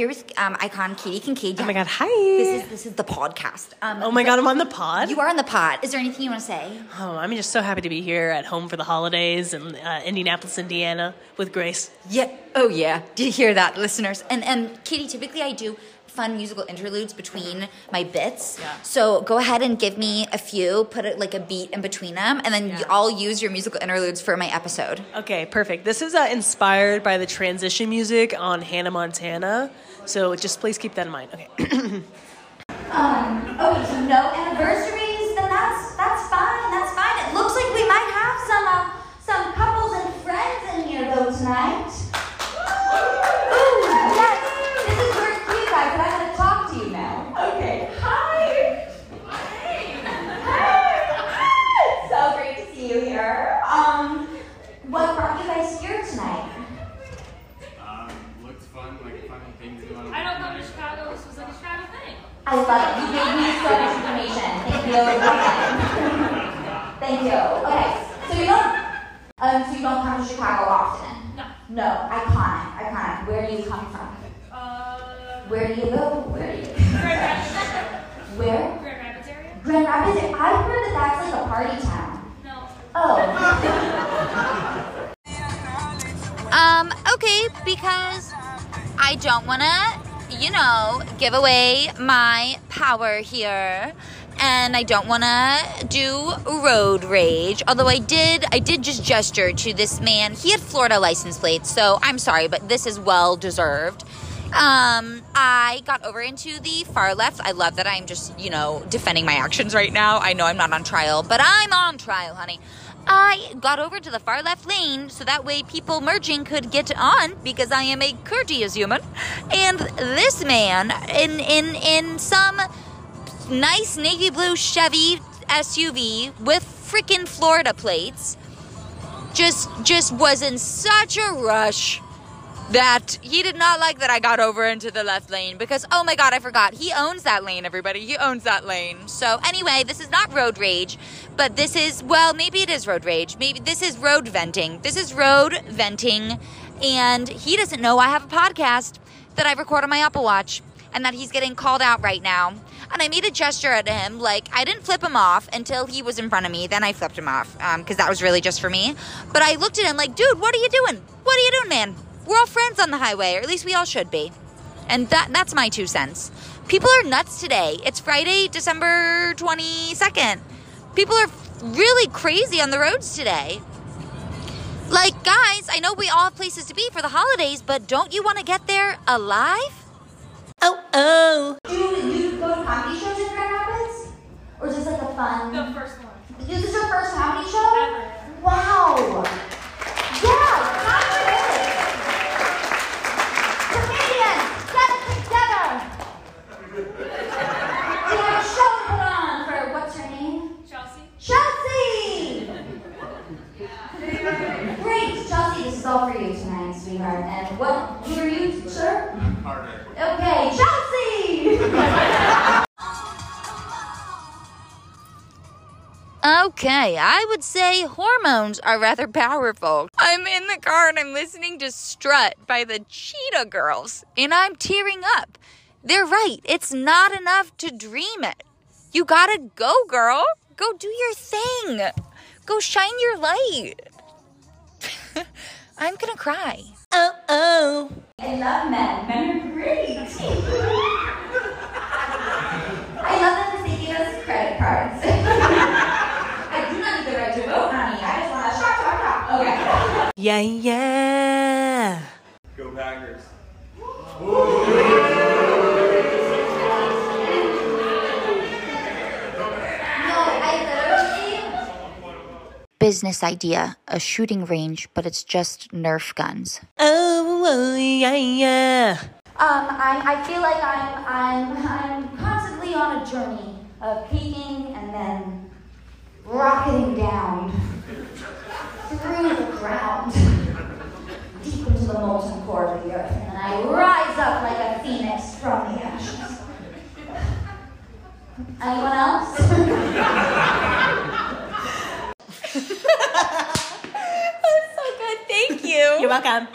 here with um, icon Katie Kincaid. Oh my God, hi. This is this is the podcast. Um, Oh my God, I'm on the pod. You are on the pod. Is there anything you want to say? Oh, I'm just so happy to be here at home for the holidays in uh, Indianapolis, Indiana, with Grace. Yeah. Oh yeah. Did you hear that, listeners? And and Katie, typically I do fun musical interludes between my bits. Yeah. So go ahead and give me a few. Put it like a beat in between them, and then Yeah. I'll use your musical interludes for my episode. Okay, perfect. This is uh, inspired by the transition music on Hannah Montana, so just please keep that in mind. Okay. Um, oh, so no anniversaries, then that's that's fine. That's fine. It looks like we might have some uh, some couples and friends in here though tonight. Ooh, yes, this is where it's you guys, and I'm gonna talk to you now. Okay, hi. Hi. so great to see you here. Um, what brought you guys here tonight? Um, looked fun, like a fun thing to do on a I don't come to weeknight. Chicago. This was like a Chicago thing. I love it. You gave me so much information. Thank you. Thank you. Okay, so you don't, um, so you don't come to Chicago often. No. No, iconic, iconic. Where do you come from? Uh, Where do you go? Where do you? Grand Rapids. Where? Grand Rapids area? Grand Rapids. I've heard that that's like a party town. No. Oh. um. Okay, because I don't want to, you know, give away my power here. And I don't want to do road rage. Although I did, I did just gesture to this man. He had Florida license plates, so I'm sorry, but this is well deserved. Um, I got over into the far left. I love that I'm just, you know, defending my actions right now. I know I'm not on trial, but I'm on trial, honey. I got over to the far left lane so that way people merging could get on because I am a courteous human. And this man in in in some nice navy blue Chevy SUV with freaking Florida plates just just was in such a rush that he did not like that I got over into the left lane because oh my god, I forgot. He owns that lane, everybody. He owns that lane. So anyway, this is not road rage, but this is well, maybe it is road rage. Maybe this is road venting. This is road venting and he doesn't know I have a podcast that I record on my Apple Watch and that he's getting called out right now. And I made a gesture at him, like I didn't flip him off until he was in front of me. Then I flipped him off um, because that was really just for me. But I looked at him like, dude, what are you doing? What are you doing, man? We're all friends on the highway, or at least we all should be. And that that's my two cents. People are nuts today. It's Friday, December 22nd. People are really crazy on the roads today. Like, guys, I know we all have places to be for the holidays, but don't you want to get there alive? Oh, oh. Do you go to comedy shows in Grand Rapids? Or is this like a fun? The first one. This is your first comedy show? Ever. Wow. Yeah, confidence. Comedians, get it together. We have a show to put on for what's your name? Chelsea. Chelsea! Great, Chelsea, this is all for you tonight, sweetheart. And what, who are you, sir? Carter. Okay, Chelsea! Okay, I would say hormones are rather powerful. I'm in the car and I'm listening to Strut by the Cheetah Girls, and I'm tearing up. They're right, it's not enough to dream it. You gotta go, girl. Go do your thing. Go shine your light. I'm gonna cry. Oh, oh. I love men. Men are great. I love them because they give us credit cards. I do not need the right to vote, honey. I just want to shop, shop, shop. Okay. Yeah, yeah. Go Packers. No, Business idea: a shooting range, but it's just Nerf guns. Oh, oh, yeah, yeah. Um, I, I feel like I'm, I'm, I'm constantly on a journey of peaking and then rocketing down through the ground, deep into the molten core of the earth, and then I rise up like a phoenix from the ashes. Anyone else? You're welcome.